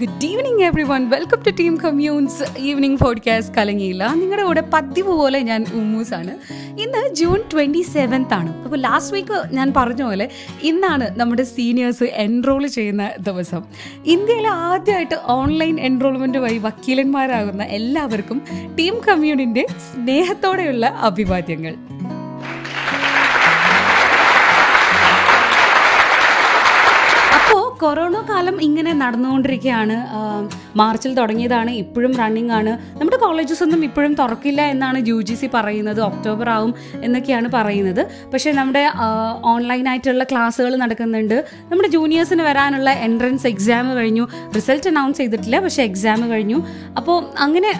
Good evening everyone welcome to team Commune's evening podcast കലങ്ങിയില്ല നിങ്ങളുടെ കൂടെ പതിവ് പോലെ ഞാൻ ഉമ്മൂസ് ആണ്. ഇന്ന് ജൂൺ ട്വന്റി സെവൻത്ത് ആണ്. അപ്പോൾ ലാസ്റ്റ് വീക്ക് ഞാൻ പറഞ്ഞ പോലെ ഇന്നാണ് നമ്മുടെ സീനിയേഴ്സ് എൻറോൾ ചെയ്യുന്ന ദിവസം. ഇന്ത്യയിൽ ആദ്യമായിട്ട് ഓൺലൈൻ എൻറോൾമെന്റ് വഴി വക്കീലന്മാരാകുന്ന എല്ലാവർക്കും ടീം കമ്മ്യൂണിന്റെ സ്നേഹത്തോടെയുള്ള അഭിവാദ്യങ്ങൾ. കൊറോണ കാലം ഇങ്ങനെ നടന്നുകൊണ്ടിരിക്കുകയാണ് മാർച്ചിൽ തുടങ്ങിയതാണ് ഇപ്പോഴും റണ്ണിങ് ആണ്. നമ്മുടെ കോളേജസ് ഒന്നും ഇപ്പോഴും തുറക്കില്ല എന്നാണ് യു ജി സി പറയുന്നത് ഒക്ടോബർ ആവും എന്നൊക്കെയാണ് പറയുന്നത്. പക്ഷേ നമ്മുടെ ഓൺലൈനായിട്ടുള്ള ക്ലാസ്സുകൾ നടക്കുന്നുണ്ട്. നമ്മുടെ ജൂനിയേഴ്സിന് വരാനുള്ള എൻട്രൻസ് എക്സാം കഴിഞ്ഞു. റിസൾട്ട് അനൗൺസ് ചെയ്തിട്ടില്ല പക്ഷേ എക്സാം കഴിഞ്ഞു. അപ്പോൾ അങ്ങനെ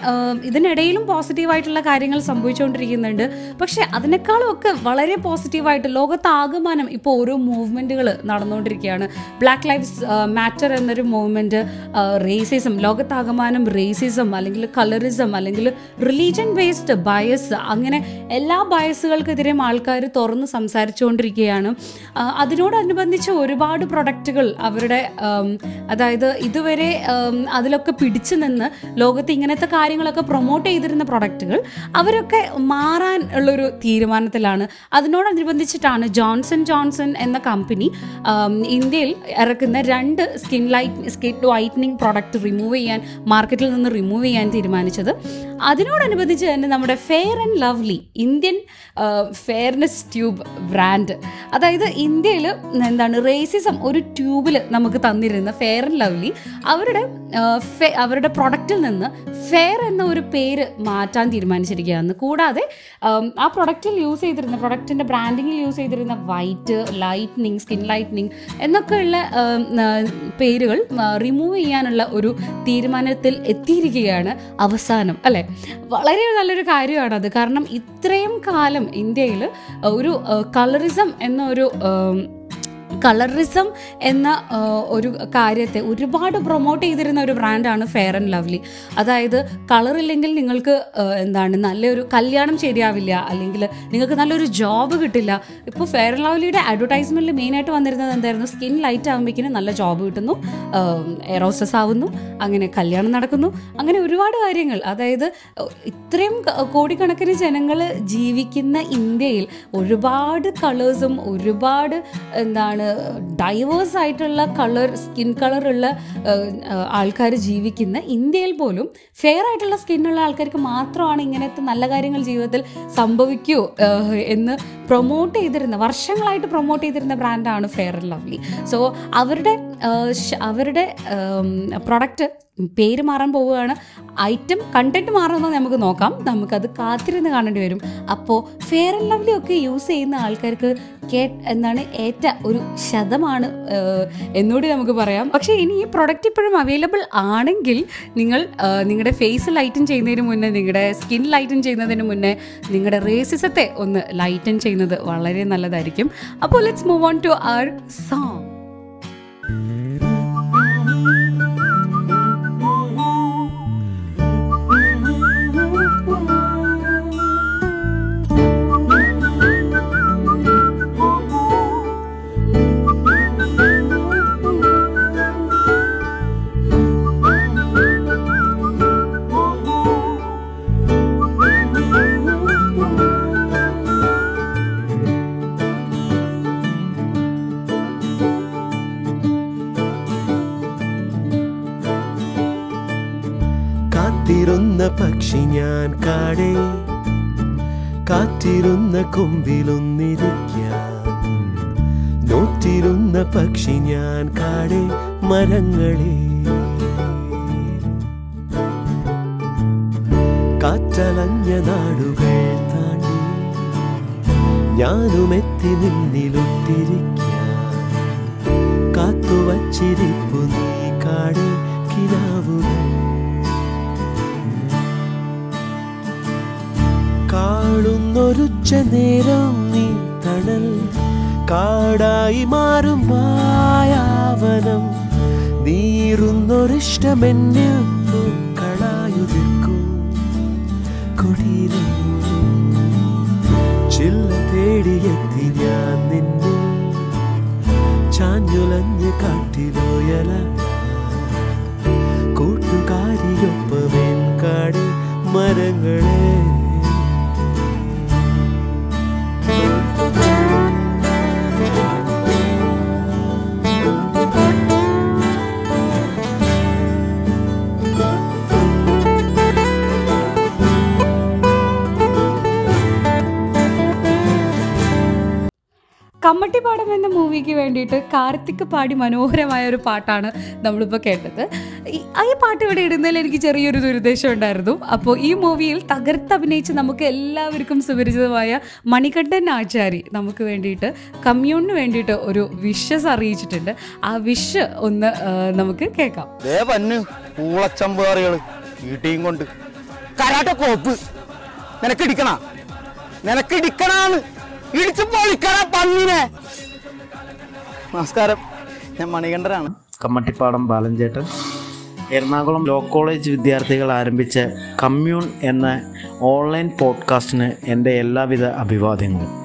ഇതിനിടയിലും പോസിറ്റീവായിട്ടുള്ള കാര്യങ്ങൾ സംഭവിച്ചുകൊണ്ടിരിക്കുന്നുണ്ട്. പക്ഷേ അതിനേക്കാളും ഒക്കെ വളരെ പോസിറ്റീവായിട്ട് ലോകത്താകമാനം ഇപ്പോൾ ഓരോ മൂവ്മെന്റുകൾ നടന്നുകൊണ്ടിരിക്കുകയാണ്. ബ്ലാക്ക് ലൈഫ്സ് മാറ്റർ എന്നൊരു മൂവ്മെന്റ് റേസിസം ലോകത്താകമാനം റേസിസം അല്ലെങ്കിൽ കളറിസം അല്ലെങ്കിൽ റിലീജിയൻ ബേസ്ഡ് ബയസ് അങ്ങനെ എല്ലാ ബയസുകൾക്കെതിരെയും ആൾക്കാർ തുറന്ന് സംസാരിച്ചുകൊണ്ടിരിക്കുകയാണ്. അതിനോടനുബന്ധിച്ച് ഒരുപാട് പ്രൊഡക്റ്റുകൾ അവരുടെ അതായത് ഇതുവരെ അതിലൊക്കെ പിടിച്ചു നിന്ന് ലോകത്ത് ഇങ്ങനത്തെ കാര്യങ്ങളൊക്കെ പ്രൊമോട്ട് ചെയ്തിരുന്ന പ്രൊഡക്റ്റുകൾ അവരൊക്കെ മാറാൻ ഉള്ളൊരു തീരുമാനത്തിലാണ്. അതിനോടനുബന്ധിച്ചിട്ടാണ് ജോൺസൺ ജോൺസൺ എന്ന കമ്പനി ഇന്ത്യയിൽ ഇറക്കുന്ന രണ്ട് skin light skin whitening product remove ചെയ്യാൻ മാർക്കറ്റിൽ നിന്ന് റിമൂവ് ചെയ്യാൻ തീരുമാനിച്ചത്. അതിനോടനുബന്ധിച്ച് തന്നെ നമ്മുടെ Fair and Lovely Indian fairness tube brand അതായത് ഇന്ത്യയിൽ എന്താണ് റേസിസം ഒരു ട്യൂബിൽ നമുക്ക് തന്നിരുന്ന ഫെയർ ആൻഡ് ലവ്ലി അവരുടെ അവരുടെ പ്രൊഡക്റ്റിൽ നിന്ന് ഫെയർ എന്ന ഒരു പേര് മാറ്റാൻ തീരുമാനിച്ചിരിക്കുകയാണ്. കൂടാതെ ആ പ്രൊഡക്റ്റിൽ യൂസ് ചെയ്തിരുന്ന പ്രൊഡക്റ്റിന്റെ ബ്രാൻഡിങ്ങിൽ യൂസ് ചെയ്തിരുന്ന വൈറ്റ് ലൈറ്റ്നിങ് സ്കിൻ ലൈറ്റ്നിങ് എന്നൊക്കെയുള്ള പേരുകൾ റിമൂവ് ചെയ്യാനുള്ള ഒരു തീരുമാനത്തിൽ എത്തിയിരിക്കുകയാണ് അവസാനം. അല്ലേ? വളരെ നല്ലൊരു കാര്യമാണത് കാരണം ഇത്രയും കാലം ഇന്ത്യയിൽ ഒരു കളറിസം എന്നൊരു കളറിസം എന്ന ഒരു കാര്യത്തെ ഒരുപാട് പ്രൊമോട്ട് ചെയ്തിരുന്ന ഒരു ബ്രാൻഡാണ് ഫെയർ ആൻഡ് ലവ്ലി അതായത് കളറില്ലെങ്കിൽ നിങ്ങൾക്ക് എന്താണ് നല്ലൊരു കല്യാണം ശരിയാവില്ല അല്ലെങ്കിൽ നിങ്ങൾക്ക് നല്ലൊരു ജോബ് കിട്ടില്ല. ഇപ്പോൾ ഫെയർ ആൻഡ് ലവ്ലിയുടെ അഡ്വർടൈസ്മെന്റിൽ മെയിനായിട്ട് വന്നിരുന്നത് എന്തായിരുന്നു? സ്കിൻ ലൈറ്റ് ആകുമ്പോഴേക്കും നല്ല ജോബ് കിട്ടുന്നു എറോസസ് ആവുന്നു അങ്ങനെ കല്യാണം നടക്കുന്നു അങ്ങനെ ഒരുപാട് കാര്യങ്ങൾ. അതായത് ഇത്രയും കോടിക്കണക്കിന് ജനങ്ങൾ ജീവിക്കുന്ന ഇന്ത്യയിൽ ഒരുപാട് കളേഴ്സും ഒരുപാട് എന്താണ് ഡൈവേഴ്സ് ആയിട്ടുള്ള കളർ സ്കിൻ കളറുള്ള ആൾക്കാർ ജീവിക്കുന്ന ഇന്ത്യയിൽ പോലും ഫെയർ ആയിട്ടുള്ള സ്കിന്നുള്ള ആൾക്കാർക്ക് മാത്രമാണ് ഇങ്ങനത്തെ നല്ല കാര്യങ്ങൾ ജീവിതത്തിൽ സംഭവിക്കൂ എന്ന് പ്രൊമോട്ട് ചെയ്തിരുന്ന വർഷങ്ങളായിട്ട് പ്രൊമോട്ട് ചെയ്തിരുന്ന ബ്രാൻഡാണ് ഫെയർ ആൻഡ് ലവ്ലി സോ അവരുടെ അവരുടെ പ്രൊഡക്റ്റ് പേര് മാറാൻ പോവുകയാണ്. ഐറ്റം കണ്ടന്റ് മാറുന്നത് നമുക്ക് നോക്കാം. നമുക്കത് കാത്തിരുന്ന് കാണേണ്ടി വരും. അപ്പോൾ ഫെയർ ആൻഡ് ലവ്ലി ഒക്കെ യൂസ് ചെയ്യുന്ന ആൾക്കാർക്ക് കേ എന്താണ് ഏറ്റ ഒരു ശതമാണ് എന്നുകൂടി നമുക്ക് പറയാം. പക്ഷേ ഇനി ഈ പ്രൊഡക്റ്റ് ഇപ്പോഴും അവൈലബിൾ ആണെങ്കിൽ നിങ്ങൾ നിങ്ങളുടെ ഫേസ് ലൈറ്റൻ ചെയ്യുന്നതിന് മുന്നേ നിങ്ങളുടെ സ്കിൻ ലൈറ്റൻ ചെയ്യുന്നതിന് മുന്നേ നിങ്ങളുടെ റേസിസത്തെ ഒന്ന് ലൈറ്റൻ ചെയ്യുന്നത് വളരെ നല്ലതായിരിക്കും. അപ്പോൾ let's move on to our song കാത്തിരുന്ന പക്ഷി ഞാൻ കാടേ. കാത്തിരുന്ന കൊമ്പിലൊന്നിരിക്കാൻ. നോറ്റിരുന്ന പക്ഷി ഞാൻ കാടേ മരങ്ങളെ. കാറ്റലഞ്ഞ നാടുകൾ താണ്ടി ഞാനുമെത്തി നിന്നിലൊട്ടിരിക്കാൻ കാത്തുവച്ചിരിപ്പു നീ കാടേ കിനാവുകൾ. പാടുന്നൊരുച്ച നേരം നീ തണൽ. കാടായി മാറും മായാവനം. നീറുന്നൊരിഷ്ടമെന്നിൽ പൂക്കളായുതിക്കും കൊടിയിലും ചില്ല തേടിയെത്തി ഞാൻ നിന്നെ. ചാഞ്ഞുലഞ്ഞ് കാട്ടിലോയല. കൂട്ടുകാരിയൊപ്പമേൻ കാടി മരങ്ങളെ. കമ്മട്ടിപ്പാടം എന്ന മൂവിക്ക് വേണ്ടിയിട്ട് കാർത്തിക് പാടി മനോഹരമായ ഒരു പാട്ടാണ് നമ്മളിപ്പോൾ കേട്ടത്. ഈ- പാട്ട് ഇവിടെ ഇടുന്നതിൽ എനിക്ക് ചെറിയൊരു ദുരുദ്ദേശം ഉണ്ടായിരുന്നു. അപ്പോൾ ഈ മൂവിയിൽ തകർത്തഭിനയിച്ച് നമുക്ക് എല്ലാവർക്കും സുപരിചിതമായ മണികണ്ഠൻ ആചാരി നമുക്ക് വേണ്ടിയിട്ട് കമ്മ്യൂണിന് വേണ്ടിയിട്ട് ഒരു വിഷസ് അറിയിച്ചിട്ടുണ്ട്. ആ വിഷ് ഒന്ന് നമുക്ക് കേൾക്കാം. കൊണ്ട് കരാട്ട കോപ്പ് നിനക്ക് ഇടിക്കണ നിനക്ക് ഇടിക്കണാന്ന് ഇടിച്ചു പൊളിക്കണ പന്നിനെ. നമസ്കാരം. ഞാൻ മണികണ്ഠനാണ്. കമ്മട്ടിപ്പാടം ബാലൻചേട്ടൻ. എറണാകുളം ലോ കോളേജ് വിദ്യാർത്ഥികൾ ആരംഭിച്ച കമ്മ്യൂൺ എന്ന ഓൺലൈൻ പോഡ്കാസ്റ്റിന് എന്റെ എല്ലാവിധ അഭിവാദ്യങ്ങളും.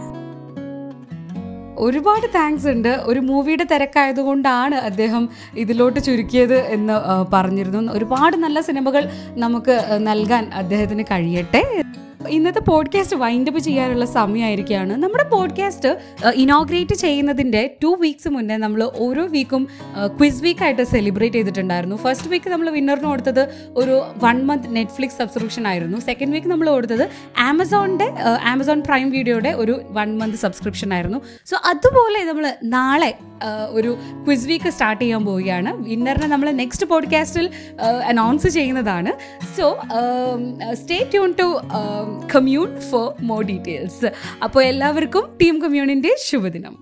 ഒരുപാട് താങ്ക്സ് ഉണ്ട്. ഒരു മൂവിയുടെ തിരക്കായതുകൊണ്ടാണ് അദ്ദേഹം ഇതിലോട്ട് ചുരുക്കിയത് എന്ന് പറഞ്ഞിരുന്നു. ഒരുപാട് നല്ല സിനിമകൾ നമുക്ക് നൽകാൻ അദ്ദേഹത്തിന് കഴിയട്ടെ. ഇന്നത്തെ പോഡ്കാസ്റ്റ് വൈൻഡ് വൈൻഡപ്പ് ചെയ്യാനുള്ള സമയമായിരിക്കുകയാണ്. നമ്മുടെ പോഡ്കാസ്റ്റ് ഇനോഗ്രേറ്റ് ചെയ്യുന്നതിന്റെ ടു വീക്സ് മുന്നേ നമ്മൾ ഓരോ വീക്കും ക്വിസ് വീക്കായിട്ട് സെലിബ്രേറ്റ് ചെയ്തിട്ടുണ്ടായിരുന്നു. ഫസ്റ്റ് വീക്ക് നമ്മൾ വിന്നറിന് കൊടുത്തത് ഒരു വൺ മന്ത് നെറ്റ്ഫ്ലിക്സ് സബ്സ്ക്രിപ്ഷൻ ആയിരുന്നു. സെക്കൻഡ് വീക്ക് നമ്മൾ കൊടുത്തത് ആമസോണിന്റെ ആമസോൺ പ്രൈം വീഡിയോയുടെ ഒരു വൺ മന്ത് സബ്സ്ക്രിപ്ഷൻ ആയിരുന്നു. സോ അതുപോലെ നമ്മൾ നാളെ ഒരു ക്വിസ് വീക്ക് സ്റ്റാർട്ട് ചെയ്യാൻ പോവുകയാണ്. വിന്നറിനെ നമ്മൾ നെക്സ്റ്റ് പോഡ്കാസ്റ്റിൽ അനൗൺസ് ചെയ്യുന്നതാണ്. So stay tune to Commune for more details അപ്പോൾ എല്ലാവർക്കും ടീം കമ്മ്യൂണിന്റെ ശുഭദിനം.